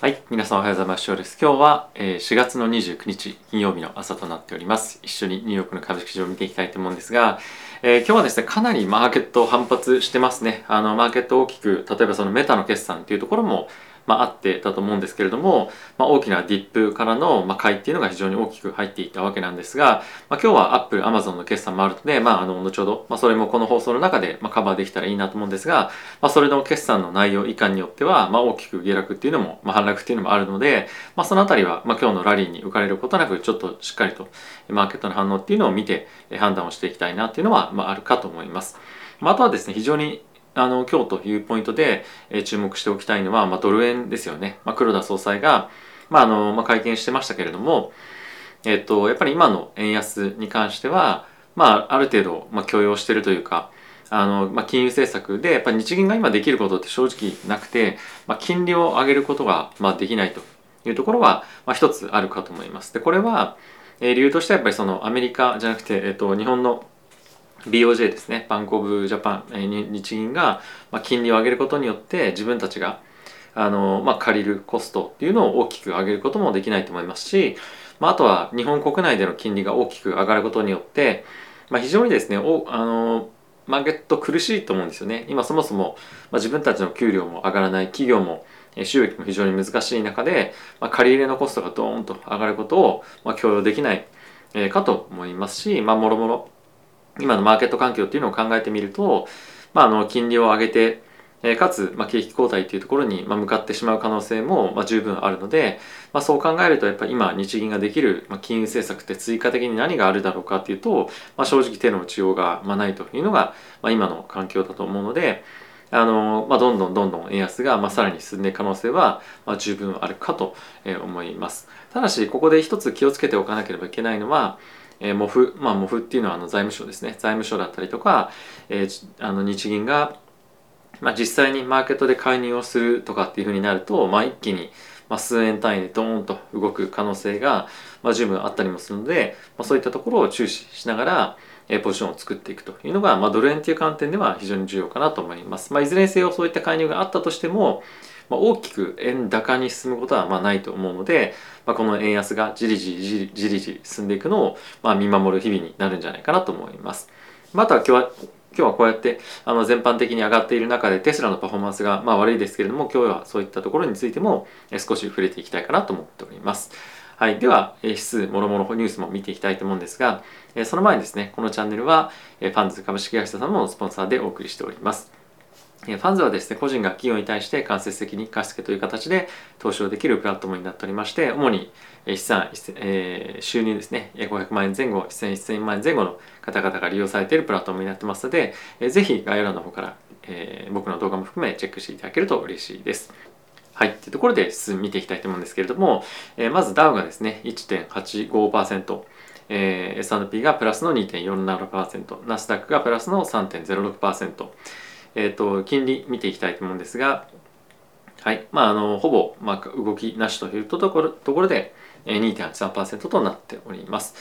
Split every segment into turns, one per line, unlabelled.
はい、皆さんおはようございます。です今日は4月の29日金曜日の朝となっております。一緒にニューヨークの株式市場を見ていきたいと思うんですが、えー、今日はですね、かなりマーケット反発してますね。あの、マーケット大きく、例えばそのメタの決算っていうところもまあ、あってたと思うんですけれども、まあ、大きなディップからの、まあ、買いっていうのが非常に大きく入っていたわけなんですが、まあ、今日はアップル、アマゾンの決算もあるので、まあ、あの後ほど、まあ、それもこの放送の中で、まあ、カバーできたらいいなと思うんですが、まあ、それの決算の内容以下によっては、まあ、大きく下落っていうのも、まあ、反落っていうのもあるので、まあ、そのあたりは、まあ、今日のラリーに浮かれることなくちょっとしっかりとマーケットの反応っていうのを見て判断をしていきたいなっていうのは、まあ、あるかと思います。まあ、あとはですね非常にあの今日というポイントで、え注目しておきたいのは、まあ、ドル円ですよね、まあ、黒田総裁が、まああのまあ、会見してましたけれども、えっと、やっぱり今の円安に関しては、まあ、ある程度、まあ、許容しているというかあの、まあ、金融政策でやっぱり日銀が今できることって正直なくて、まあ、金利を上げることが、まあ、できないというところは、まあ、一つあるかと思います。でこれは、えー、理由としてはやっぱりそのアメリカじゃなくて、えっと、日本の BOJ ですね。バンコブジャパン日銀が金利を上げることによって自分たちがあの、まあ、借りるコストっていうのを大きく上げることもできないと思いますし、まあ、あとは日本国内での金利が大きく上がることによって、まあ、非常にですねおあのマーケット苦しいと思うんですよね。今そもそも、まあ、自分たちの給料も上がらない企業も収益も非常に難しい中で、まあ、借り入れのコストがドーンと上がることを、まあ、許容できないかと思いますし、まあ、もろもろ今のマーケット環境っていうのを考えてみると、まあ、あの金利を上げて、えかつ、まあ、景気後退っていうところに、まあ、向かってしまう可能性も、まあ、十分あるので、まあ、そう考えるとやっぱり今日銀ができる、まあ、金融政策って追加的に何があるだろうかっていうと、まあ、正直手の打ちようが、まあ、ないというのが、まあ、今の環境だと思うので、あのまあ、どんどんどんどん円安が、まあ、さらに進んでいく可能性は、まあ、十分あるかと思います。ただしここで一つ気をつけておかなければいけないのは、えー、モフ、まあ、モフっていうのはあの財務省ですね財務省だったりとか、えー、あの日銀が、まあ、実際にマーケットで介入をするとかっていうふうになると、まあ、一気に、まあ、数円単位でドーンと動く可能性が、まあ、十分あったりもするので、まあ、そういったところを注視しながら、えー、ポジションを作っていくというのが、まあ、ドル円っていう観点では非常に重要かなと思います。まあ、いずれにせよそういった介入があったとしても、まあ、大きく円高に進むことはまあないと思うので、まあ、この円安がじりじりじりじり進んでいくのをまあ見守る日々になるんじゃないかなと思います。また今日は今日はこうやってあの全般的に上がっている中でテスラのパフォーマンスがまあ悪いですけれども今日はそういったところについても少し触れていきたいかなと思っております。はい、では指数もろもろニュースも見ていきたいと思うんですがその前にですねこのチャンネルはファンズ株式会社さんのスポンサーでお送りしております。ファンズはですね、個人が企業に対して間接的に貸付という形で投資をできるプラットフォームになっておりまして、主に資産、えー、収入ですね、500万円前後、1000 1000万円前後の方々が利用されているプラットフォームになってますので、えー、ぜひ概要欄の方から、えー、僕の動画も含めチェックしていただけると嬉しいです。はい。というところで指数見ていきたいと思うんですけれども、えー、まずダウがですね、1.85%、えー、S&P がプラスの2.47%、ナスダックがプラスの3.06%、えーと、金利見ていきたいと思うんですが、はいまあ、あのほぼ、まあ、動きなしというところところで2.83%となっております。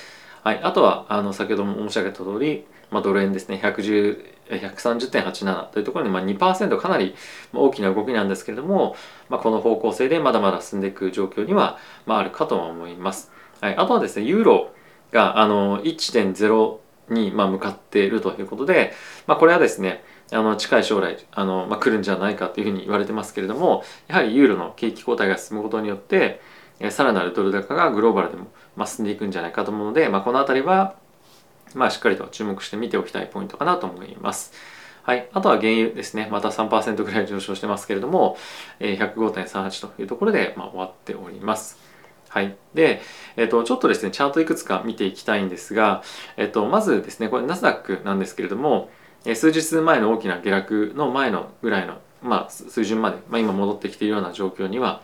はい、あとはあの先ほども申し上げた通り、まあ、ドル円ですね130.87というところに、まあ、2%かなり大きな動きなんですけれども、まあ、この方向性でまだまだ進んでいく状況には、まあ、あるかと思います。はい、あとはですねユーロがあの1.0に、まあ、向かっているということで、まあ、これはですねあの近い将来あの、まあ、来るんじゃないかというふうに言われてますけれどもやはりユーロの景気後退が進むことによってさらなるドル高がグローバルでも、まあ、進んでいくんじゃないかと思うので、まあ、この辺りは、まあ、しっかりと注目して見ておきたいポイントかなと思います。はい、あとは原油ですねまた3%ぐらい上昇してますけれども105.38というところで、まあ、終わっております。はい。で、えっ、と、ちょっとですね、チャートいくつか見ていきたいんですが、えっ、と、まずですね、これナスダックなんですけれども、数日前の大きな下落の前のぐらいの、まあ、水準まで、まあ、今戻ってきているような状況には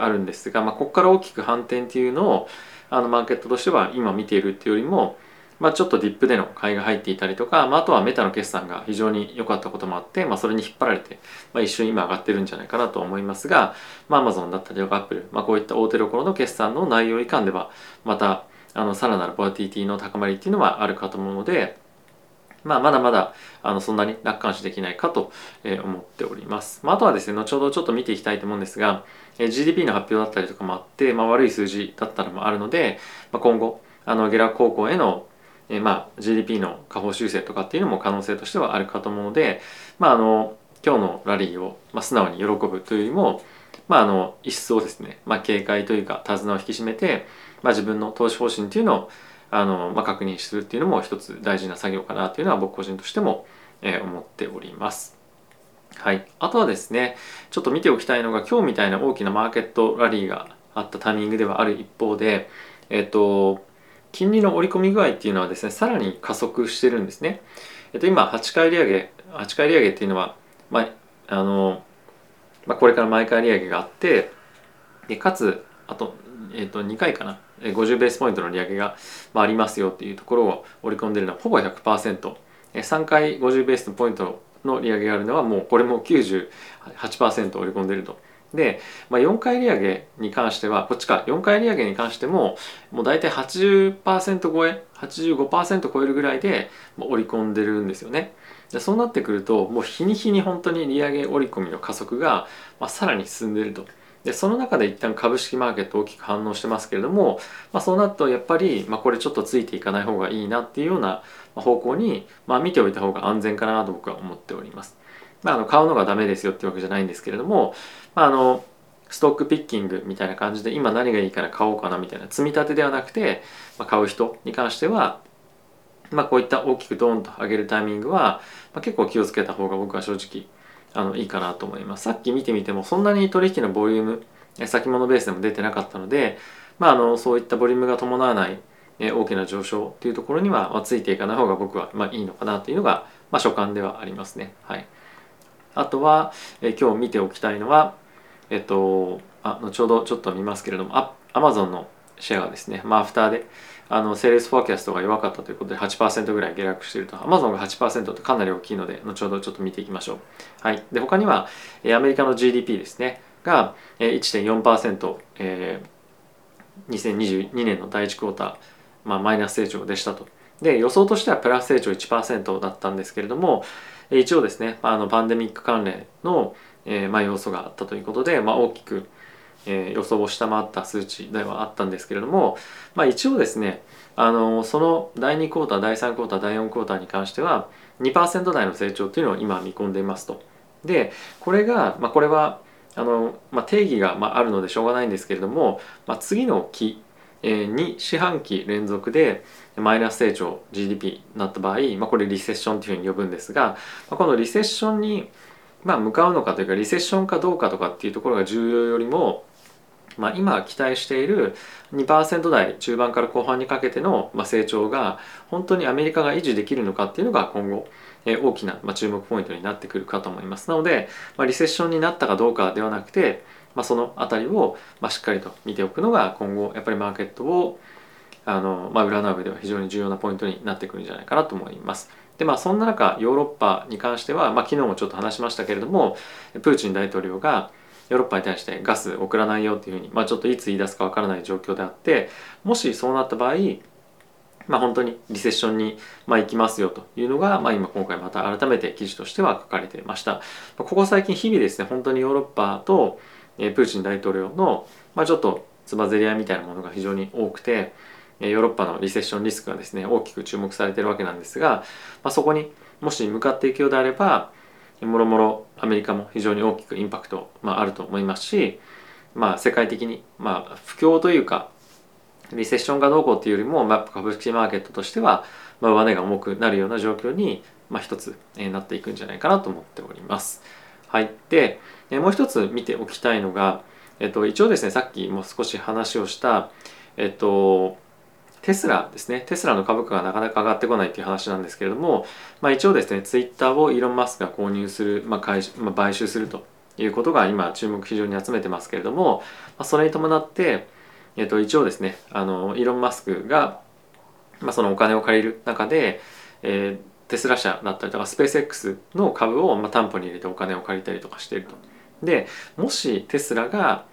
あるんですが、まあ、ここから大きく反転っていうのをあのマーケットとしては今見ているっていうよりも、まあ、ちょっとディップでの買いが入っていたりとか、まあ、あとはメタの決算が非常に良かったこともあって、まあ、それに引っ張られて、まあ、一瞬今上がってるんじゃないかなと思いますが、まあ、Amazon だったりとか Apple、まあ、こういった大手どころの決算の内容以下ではまたあのさらなるボラティティの高まりっていうのはあるかと思うので、まあ、まだまだあのそんなに楽観視できないかと思っております。まあ、あとはですね、後ほどちょっと見ていきたいと思うんですが、GDP の発表だったりとかもあって、まあ、悪い数字だったのもあるので、まあ、今後、あの下落方向へのえまあ、GDP の下方修正とかっていうのも可能性としてはあるかと思うので、まあ、あの今日のラリーを、まあ、素直に喜ぶというよりも、まあ、あの一層ですね、まあ、警戒というか手綱を引き締めて、まあ、自分の投資方針っていうのをあの、まあ、確認するっていうのも一つ大事な作業かなというのは僕個人としても、えー、思っております。はい、あとはですねちょっと見ておきたいのが今日みたいな大きなマーケットラリーがあったタイミングではある一方で、えっと、金利の織り込み具合っていうのはですねさらに加速してるんですね。えっと、今8回利上げ8回利上げっていうのは、まああのまあ、これから毎回利上げがあってでかつあと,、えっと2回かな50ベースポイントの利上げがありますよっていうところを織り込んでるのはほぼ 100%3 回50ベースポイントの利上げがあるのはもうこれも98%織り込んでると。で、まあ、4回利上げに関してはこっちか4回利上げに関してももう大体80%超え85%超えるぐらいで織り込んでるんですよね。でそうなってくるともう日に日に本当に利上げ織り込みの加速が、まあ、さらに進んでると。でその中で一旦株式マーケット大きく反応してますけれども、まあ、そうなるとやっぱり、まあ、これちょっとついていかない方がいいなっていうような方向に、まあ、見ておいた方が安全かなと僕は思っております。まあ、あの買うのがダメですよっていうわけじゃないんですけれども、まあ、あのストックピッキングみたいな感じで今何がいいから買おうかなみたいな積み立てではなくて、まあ、買う人に関しては、まあ、こういった大きくドーンと上げるタイミングは、まあ、結構気をつけた方が僕は正直あのいいかなと思います。さっき見てみてもそんなに取引のボリューム先物ベースでも出てなかったので、まあ、あのそういったボリュームが伴わない大きな上昇っていうところには、まあ、ついていかない方が僕は、まあ、いいのかなというのが、まあ、所感ではありますね。はい、あとは、え今日見ておきたいのは、えっと、あ後ほどちょっと見ますけれどもアアマゾンのシェアがですね、まあ、アフターであのセールスフォーキャストが弱かったということで8%ぐらい下落していると。アマゾンが8%ってかなり大きいので後ほどちょっと見ていきましょう、はい、で他にはアメリカの GDP ですね。が1.4%、えー、2022年の第1クォーター、まあ、マイナス成長でしたと。で予想としてはプラス成長1%だったんですけれども一応ですねあのパンデミック関連の、えーまあ、要素があったということで、まあ、大きくえー、予想を下回った数値ではあったんですけれども、まあ、一応ですねあのその第2クォーター第3クォーター第4クォーターに関しては2%台の成長というのを今見込んでいますと。でこれが、まあ、これはあの、まあ、定義が、まあ、あるのでしょうがないんですけれども、まあ、次の期、えー、2四半期連続でマイナス成長 GDP になった場合、まあ、これリセッションというふうに呼ぶんですが、まあ、このリセッションにまあ、向かうのかというかリセッションかどうかとかっていうところが重要よりもまあ、今期待している2%台中盤から後半にかけての成長が本当にアメリカが維持できるのかっていうのが今後大きな注目ポイントになってくるかと思いますなので、まあ、リセッションになったかどうかではなくて、まあ、その辺りをしっかりと見ておくのが今後やっぱりマーケットをあの、まあ、占う上では非常に重要なポイントになってくるんじゃないかなと思います。でまあそんな中ヨーロッパに関しては、まあ、昨日もちょっと話しましたけれどもプーチン大統領がヨーロッパに対してガス送らないよっていうふうに、まあ、ちょっといつ言い出すかわからない状況であってもしそうなった場合まあ、本当にリセッションにまあ行きますよというのが、まあ、今今回また改めて記事としては書かれていました。ここ最近日々ですね本当にヨーロッパとプーチン大統領の、まあ、ちょっとつばぜり合いみたいなものが非常に多くてヨーロッパのリセッションリスクがですね大きく注目されているわけなんですが、まあ、そこにもし向かっていくようであればもろもろアメリカも非常に大きくインパクト、まあ、あると思いますし、まあ、世界的に、まあ、不況というかリセッションがどうこうっていうよりも、まあ、株式マーケットとしては、まあ、上値が重くなるような状況に、まあ、一つ、えー、なっていくんじゃないかなと思っております。はい、で、えー、もう一つ見ておきたいのが、えっと、一応ですねさっきも少し話をした、えっと、テスラですねテスラの株価がなかなか上がってこないっていう話なんですけれども、まあ、一応ですねツイッターをイーロン・マスクが購入する、まあ買まあ、買収するということが今注目非常に集めてますけれども、まあ、それに伴って、えっと、一応ですねあのイーロン・マスクが、まあ、そのお金を借りる中で、えー、テスラ社だったりとかスペース X の株をまあ担保に入れてお金を借りたりとかしていると。でもしテスラが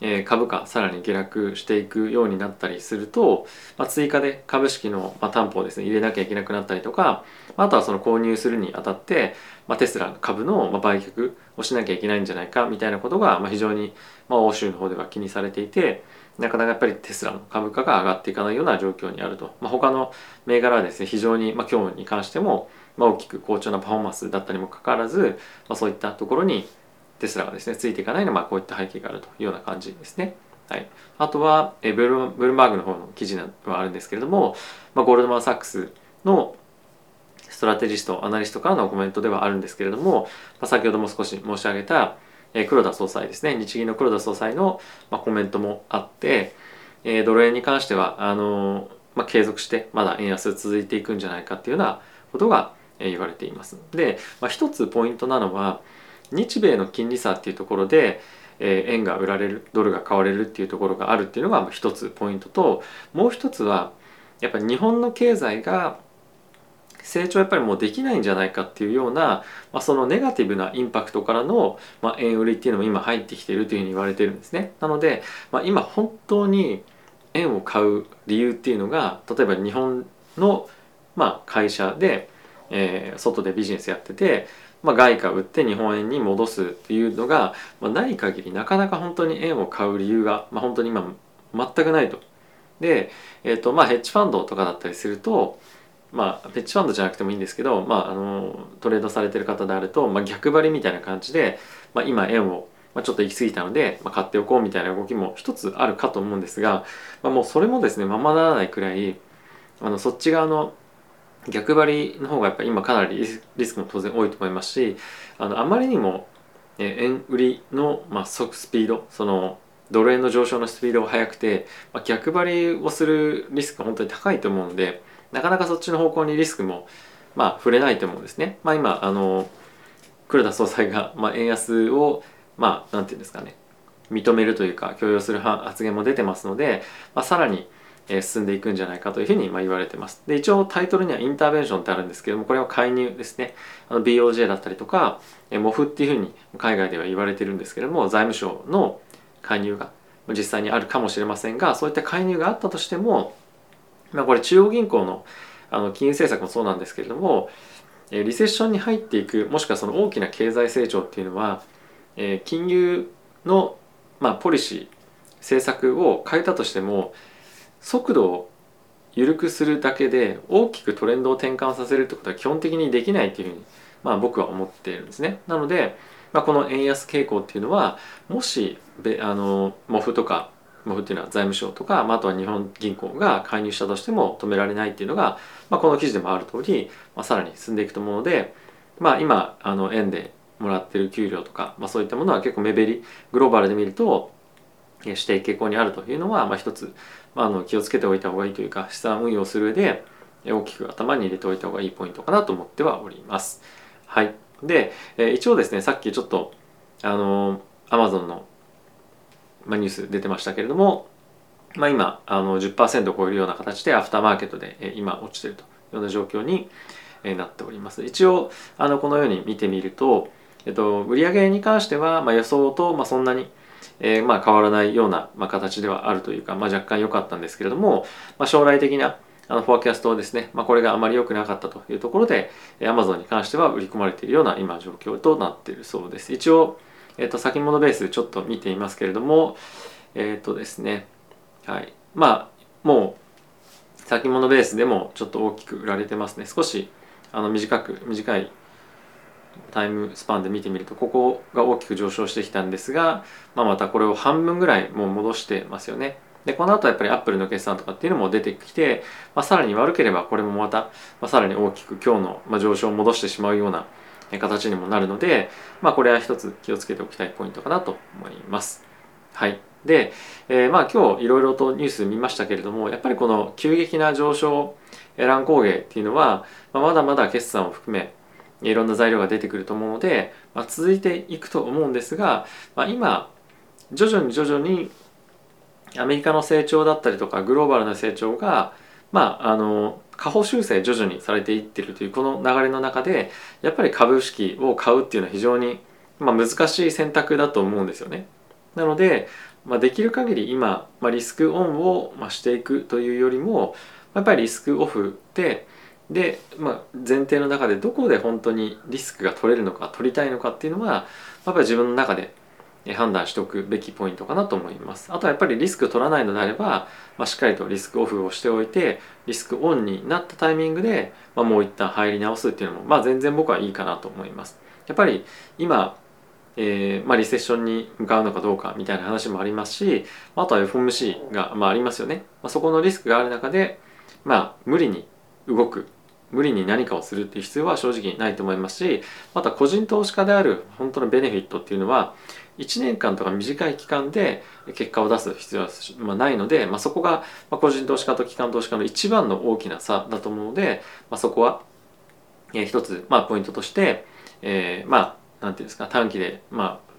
え株価さらに下落していくようになったりすると、まあ、追加で株式の、ま担保をですね入れなきゃいけなくなったりとかあとはその購入するにあたって、まあ、テスラ株のま売却をしなきゃいけないんじゃないかみたいなことが、ま非常に、ま欧州の方では気にされていてなかなかやっぱりテスラの株価が上がっていかないような状況にあると、まあ、他の銘柄はですね非常に、まあ、今日に関しても、まあ、大きく好調なパフォーマンスだったにもかかわらず、まあ、そういったところにテスラがですねついていかないのは、まあ、こういった背景があるというような感じですね。はい、あとはえブルブルーバーグの方の記事はあるんですけれども、まあ、ゴールドマン・サックスのストラテジストアナリストからのコメントではあるんですけれども、まあ、先ほども少し申し上げたえ黒田総裁ですね日銀の黒田総裁の、まあ、コメントもあって、えー、ドル円に関してはあの、まあ、継続してまだ円安続いていくんじゃないかっていうようなことが、えー、言われています。で、まあ、一つポイントなのは日米の金利差っていうところで、えー、円が売られるドルが買われるっていうところがあるっていうのが一つポイントともう一つはやっぱり日本の経済が成長やっぱりもうできないんじゃないかっていうような、まあ、そのネガティブなインパクトからの、まあ、円売りっていうのも今入ってきているというふうに言われてるんですね。なので、まあ、今本当に円を買う理由っていうのが例えば日本の、まあ、会社で、えー、外でビジネスやってて、まあ、外貨売って日本円に戻すっていうのが、まあ、ない限りなかなか本当に円を買う理由が、まあ、本当に今全くないと。で、えーとまあ、ヘッジファンドとかだったりするとまあペッチファンドじゃなくてもいいんですけど、まあ、あのトレードされてる方であると、まあ、逆張りみたいな感じで、まあ、今円をまあ、ちょっと行き過ぎたので、まあ、買っておこうみたいな動きも一つあるかと思うんですが、まあ、もうそれもですねままならないくらいあのそっち側の逆張りの方がやっぱり今かなりリスクも当然多いと思いますしあのあまりにも円売りの、まあ、速スピードそのドル円の上昇のスピードが速くて、まあ、逆張りをするリスクが本当に高いと思うのでなかなかそっちの方向にリスクもまあ触れないと思うんですね。まあ、今あの黒田総裁が、まあ、円安をまあなんていうんですかね認めるというか許容する発言も出てますので、まあ、さらにえ進んでいくんじゃないかというふうにまあ言われてます。で一応タイトルにはインターベンションってあるんですけどもこれは介入ですねあの BOJ だったりとか MOF っていうふうに海外では言われてるんですけども財務省の介入が実際にあるかもしれませんがそういった介入があったとしてもまあ、これ中央銀行のあの金融政策もそうなんですけれどもリセッションに入っていくもしくはその大きな経済成長っていうのは、え金融の、まあ、ポリシー政策を変えたとしても速度を緩くするだけで大きくトレンドを転換させるってことは基本的にできないっていうふうに、まあ、僕は思っているんですね。なので、まあ、この円安傾向っていうのはもしあのモフとかモフっていうのは財務省とか、まあ、あとは日本銀行が介入したとしても止められないっていうのが、まあ、この記事でもある通り、まあ、さらに進んでいくと思うので、まあ、今あの円でもらってる給料とか、まあ、そういったものは結構目減りグローバルで見るとしていく傾向にあるというのは、まあ、一つ、まあ、あの気をつけておいた方がいいというか資産運用する上で大きく頭に入れておいた方がいいポイントかなと思ってはおります。はい、で、え一応ですねさっきちょっとあの Amazon のまあ、ニュース出てましたけれども、まあ、今あの10%を超えるような形でアフターマーケットでえ今落ちているというような状況にえなっております一応あのこのように見てみると、えっと、売上に関しては、まあ、予想と、まあ、そんなに、えー、まあ変わらないような、まあ、形ではあるというか、まあ、若干良かったんですけれども、ま、将来的なあのフォアキャストですね、ま、これがあまり良くなかったというところで Amazon に関しては売り込まれているような今状況となっているそうです一応えっ、ー、と、先物ベースでちょっと見ていますけれども、えっ、ー、とですね、はい。まあ、もう、先物ベースでもちょっと大きく売られてますね。少し、あの、短く、短いタイムスパンで見てみると、ここが大きく上昇してきたんですが、まあ、またこれを半分ぐらいもう戻してますよね。で、この後やっぱりアップルの決算とかっていうのも出てきて、まあ、さらに悪ければこれもまた、まあ、さらに大きく今日の上昇を戻してしまうような形にもなるので、まあ、これは一つ気をつけておきたいポイントかなと思います。はい。で、えー、まあ今日いろいろとニュース見ましたけれども、やっぱりこの急激な上昇、乱高下っていうのは、まあ、まだまだ決算を含め、いろんな材料が出てくると思うので、まあ、続いていくと思うんですが、まあ、今、徐々に徐々にアメリカの成長だったりとかグローバルな成長が、まあ、あの下方修正徐々にされていってるというこの流れの中でやっぱり株式を買うっていうのは非常に、まあ、難しい選択だと思うんですよね。なので、まあ、できる限り今、まあ、リスクオンを、していくというよりもやっぱりリスクオフでで、まあ、前提の中でどこで本当にリスクが取れるのか取りたいのかっていうのはやっぱり自分の中で判断しておくべきポイントかなと思います。あとはやっぱりリスク取らないのであれば、まあ、しっかりとリスクオフをしておいてリスクオンになったタイミングで、まあ、もう一旦入り直すっていうのも、まあ、全然僕はいいかなと思います。やっぱり今えーまあ、リセッションに向かうのかどうかみたいな話もありますしあとは FOMC が、まあ、ありますよね、まあ、そこのリスクがある中で、まあ、無理に動く無理に何かをするっていう必要は正直ないと思いますしまた個人投資家である本当のベネフィットっていうのは1年間とか短い期間で結果を出す必要は、ないので、まあ、そこが個人投資家と機関投資家の一番の大きな差だと思うので、まあ、そこは、一つ、まあ、ポイントとして、えー、まあ何て言うんですか短期で、まあ、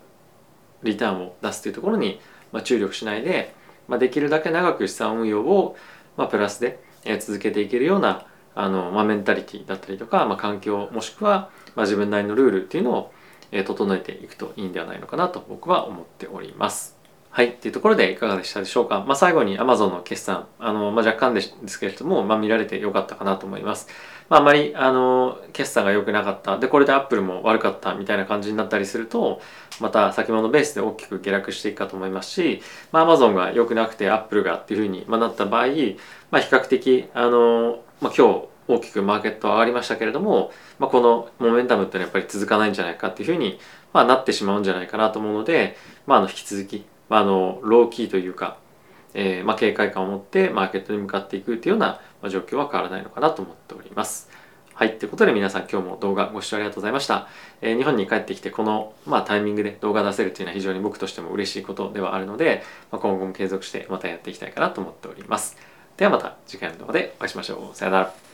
リターンを出すというところに、ま、注力しないで、まあ、できるだけ長く資産運用を、まあ、プラスで、え、続けていけるようなあの、まあ、メンタリティだったりとか、まあ、環境もしくは、まあ、自分なりのルールっていうのを、え、整えていくといいんではないのかなと僕は思っております。はい。っていうところでいかがでしたでしょうか？まあ、最後に Amazon の決算、あの、まあ、若干ですけれども、まあ、見られてよかったかなと思います。まあ、あまり、あの、決算が良くなかった。で、これで Apple も悪かったみたいな感じになったりすると、また先物ベースで大きく下落していくかと思いますし、まあ、Amazon が良くなくて Apple がっていうふうになった場合、まあ、比較的、あの、まあ、今日、大きくマーケットは上がりましたけれども、まあ、このモメンタムっていうのはやっぱり続かないんじゃないかっていうふうに、まあ、なってしまうんじゃないかなと思うので、まあ、あの引き続きまあ、あのローキーというか、えーまあ、警戒感を持ってマーケットに向かっていくというような状況は変わらないのかなと思っております。はい。ということで皆さん今日も動画ご視聴ありがとうございました。えー、日本に帰ってきてこの、まあ、タイミングで動画出せるというのは非常に僕としても嬉しいことではあるので、まあ、今後も継続してまたやっていきたいかなと思っております。ではまた次回の動画でお会いしましょう。さよなら。